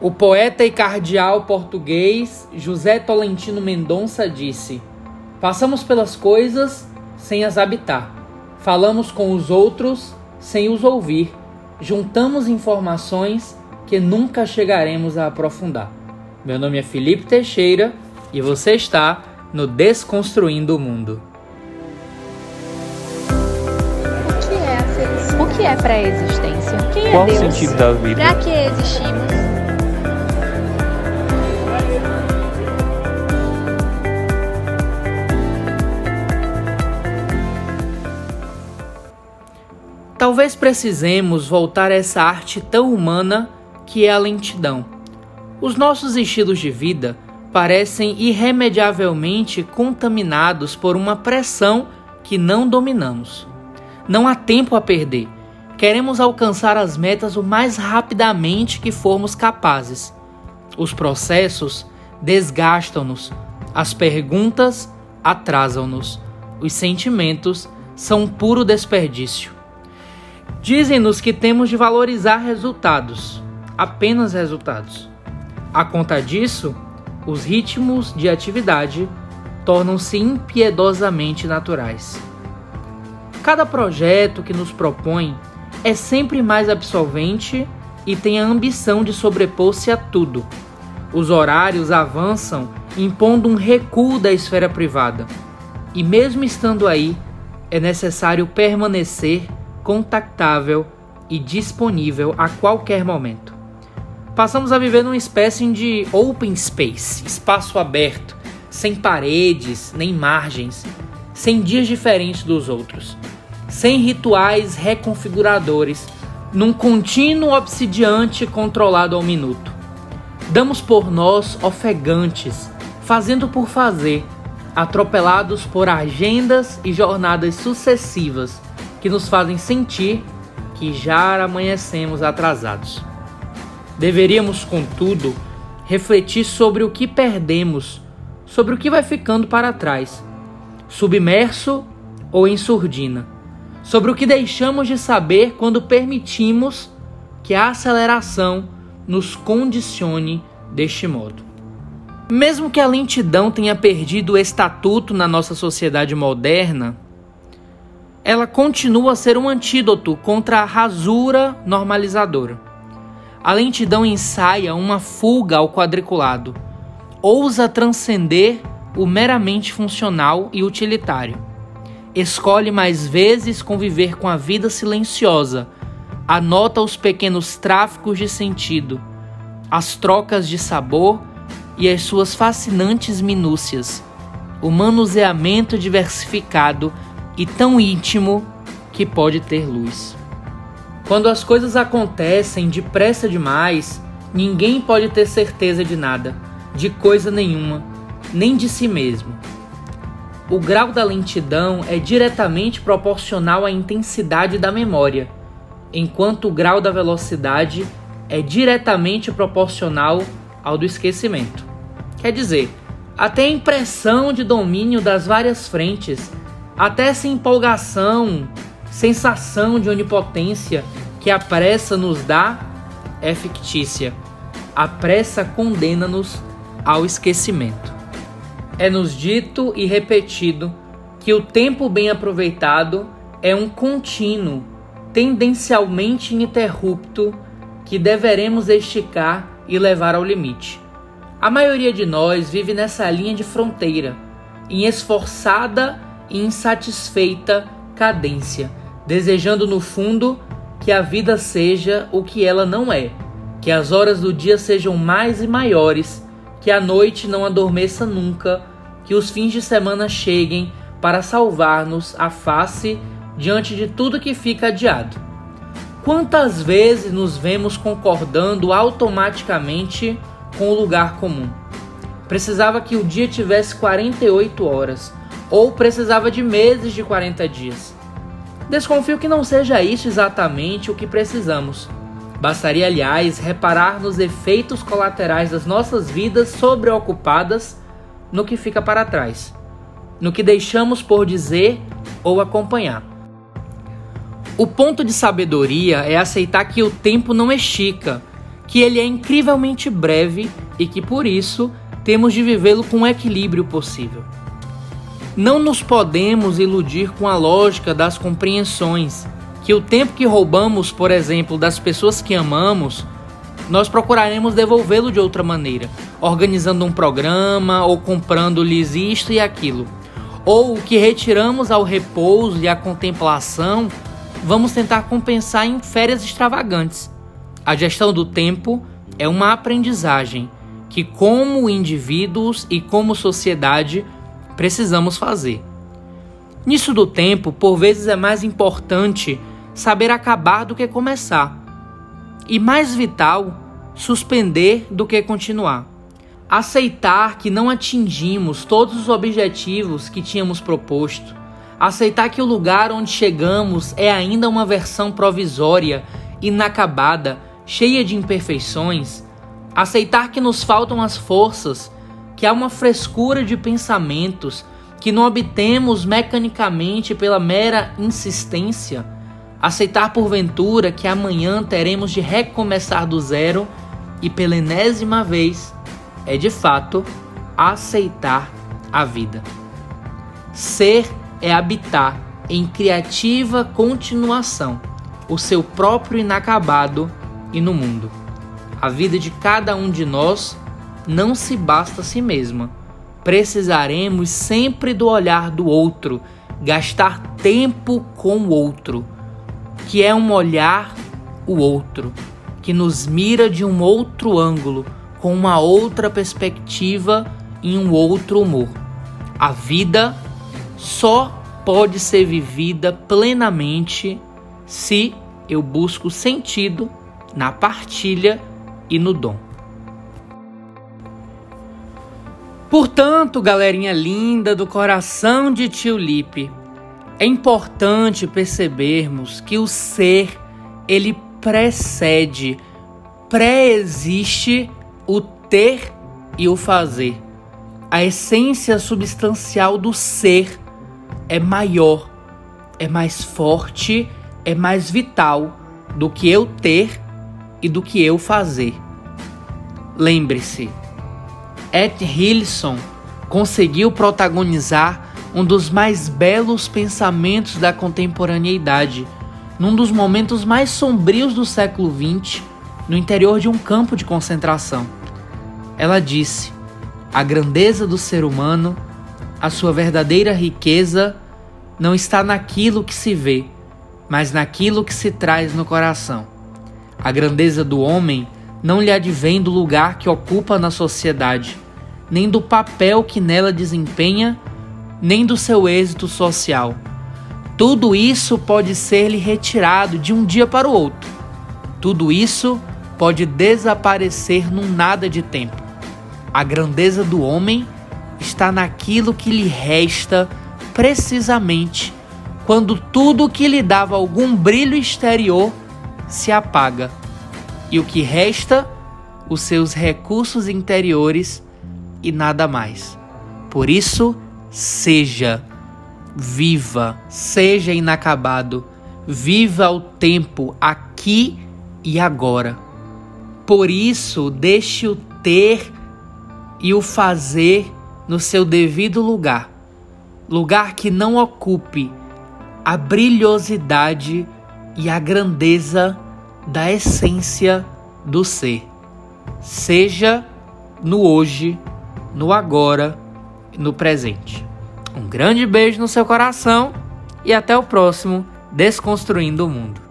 O poeta e cardeal português José Tolentino Mendonça disse: Passamos pelas coisas sem as habitar, falamos com os outros sem os ouvir, juntamos informações que nunca chegaremos a aprofundar. Meu nome é Felipe Teixeira e você está no Desconstruindo o Mundo. O que é a felicidade? O que é pré-existência? Quem Qual é Deus? o sentido da vida? Pra que existimos? Talvez precisemos voltar a essa arte tão humana que é a lentidão. Os nossos estilos de vida parecem irremediavelmente contaminados por uma pressão que não dominamos. Não há tempo a perder. Queremos alcançar as metas o mais rapidamente que formos capazes. Os processos desgastam-nos, as perguntas atrasam-nos, os sentimentos são puro desperdício. Dizem-nos que temos de valorizar resultados, apenas resultados. A conta disso, os ritmos de atividade tornam-se impiedosamente naturais. Cada projeto que nos propõe é sempre mais absolvente e tem a ambição de sobrepor-se a tudo. Os horários avançam, impondo um recuo da esfera privada. E mesmo estando aí, é necessário permanecer contactável e disponível a qualquer momento. Passamos a viver numa espécie de open space, espaço aberto, sem paredes nem margens, sem dias diferentes dos outros, sem rituais reconfiguradores, num contínuo obsidiante controlado ao minuto. Damos por nós ofegantes, fazendo por fazer, atropelados por agendas e jornadas sucessivas que nos fazem sentir que já amanhecemos atrasados. Deveríamos, contudo, refletir sobre o que perdemos, sobre o que vai ficando para trás, submerso ou em surdina, sobre o que deixamos de saber quando permitimos que a aceleração nos condicione deste modo. Mesmo que a lentidão tenha perdido o estatuto na nossa sociedade moderna, ela continua a ser um antídoto contra a rasura normalizadora. A lentidão ensaia uma fuga ao quadriculado, ousa transcender o meramente funcional e utilitário. Escolhe mais vezes conviver com a vida silenciosa, anota os pequenos tráficos de sentido, as trocas de sabor e as suas fascinantes minúcias, o manuseamento diversificado e tão íntimo que pode ter luz. Quando as coisas acontecem depressa demais, ninguém pode ter certeza de nada, de coisa nenhuma, nem de si mesmo. O grau da lentidão é diretamente proporcional à intensidade da memória, enquanto o grau da velocidade é diretamente proporcional ao do esquecimento. Quer dizer, até a impressão de domínio das várias frentes até essa empolgação, sensação de onipotência que a pressa nos dá é fictícia. A pressa condena-nos ao esquecimento. É-nos dito e repetido que o tempo bem aproveitado é um contínuo, tendencialmente ininterrupto, que deveremos esticar e levar ao limite. A maioria de nós vive nessa linha de fronteira, em esforçada insatisfeita cadência, desejando no fundo que a vida seja o que ela não é, que as horas do dia sejam mais e maiores, que a noite não adormeça nunca, que os fins de semana cheguem para salvar-nos a face diante de tudo que fica adiado. Quantas vezes nos vemos concordando automaticamente com o lugar comum? Precisava que o dia tivesse 48 horas, ou precisava de meses de 40 dias. Desconfio que não seja isso exatamente o que precisamos. Bastaria, aliás, reparar nos efeitos colaterais das nossas vidas sobreocupadas no que fica para trás, no que deixamos por dizer ou acompanhar. O ponto de sabedoria é aceitar que o tempo não estica, que ele é incrivelmente breve e que por isso temos de vivê-lo com o equilíbrio possível. Não nos podemos iludir com a lógica das compreensões, que o tempo que roubamos, por exemplo, das pessoas que amamos, nós procuraremos devolvê-lo de outra maneira, organizando um programa ou comprando-lhes isto e aquilo. Ou o que retiramos ao repouso e à contemplação, vamos tentar compensar em férias extravagantes. A gestão do tempo é uma aprendizagem que, como indivíduos e como sociedade, precisamos fazer. Nisso do tempo, por vezes é mais importante saber acabar do que começar, e mais vital, suspender do que continuar. Aceitar que não atingimos todos os objetivos que tínhamos proposto, aceitar que o lugar onde chegamos é ainda uma versão provisória, inacabada, cheia de imperfeições, aceitar que nos faltam as forças que há uma frescura de pensamentos que não obtemos mecanicamente pela mera insistência, aceitar porventura que amanhã teremos de recomeçar do zero e pela enésima vez é de fato aceitar a vida. Ser é habitar em criativa continuação o seu próprio inacabado e no mundo. A vida de cada um de nós não se basta a si mesma. Precisaremos sempre do olhar do outro, gastar tempo com o outro, que é um olhar o outro, que nos mira de um outro ângulo, com uma outra perspectiva e um outro humor. A vida só pode ser vivida plenamente se eu busco sentido na partilha e no dom. Portanto, galerinha linda do coração de Tio Lipe, é importante percebermos que o ser ele precede, pré-existe o ter e o fazer. A essência substancial do ser é maior, é mais forte, é mais vital do que eu ter e do que eu fazer. Lembre-se, Ed Hilson conseguiu protagonizar um dos mais belos pensamentos da contemporaneidade, num dos momentos mais sombrios do século XX, no interior de um campo de concentração. Ela disse: a grandeza do ser humano, a sua verdadeira riqueza, não está naquilo que se vê, mas naquilo que se traz no coração. A grandeza do homem não lhe advém do lugar que ocupa na sociedade, nem do papel que nela desempenha, nem do seu êxito social. Tudo isso pode ser-lhe retirado de um dia para o outro. Tudo isso pode desaparecer num nada de tempo. A grandeza do homem está naquilo que lhe resta precisamente quando tudo que lhe dava algum brilho exterior se apaga e o que resta, os seus recursos interiores e nada mais. Por isso, seja, viva, seja inacabado, viva o tempo aqui e agora. Por isso, deixe o ter e o fazer no seu devido lugar lugar que não ocupe a brilhosidade e a grandeza da essência do ser. Seja no hoje, no agora no presente. Um grande beijo no seu coração e até o próximo Desconstruindo o Mundo.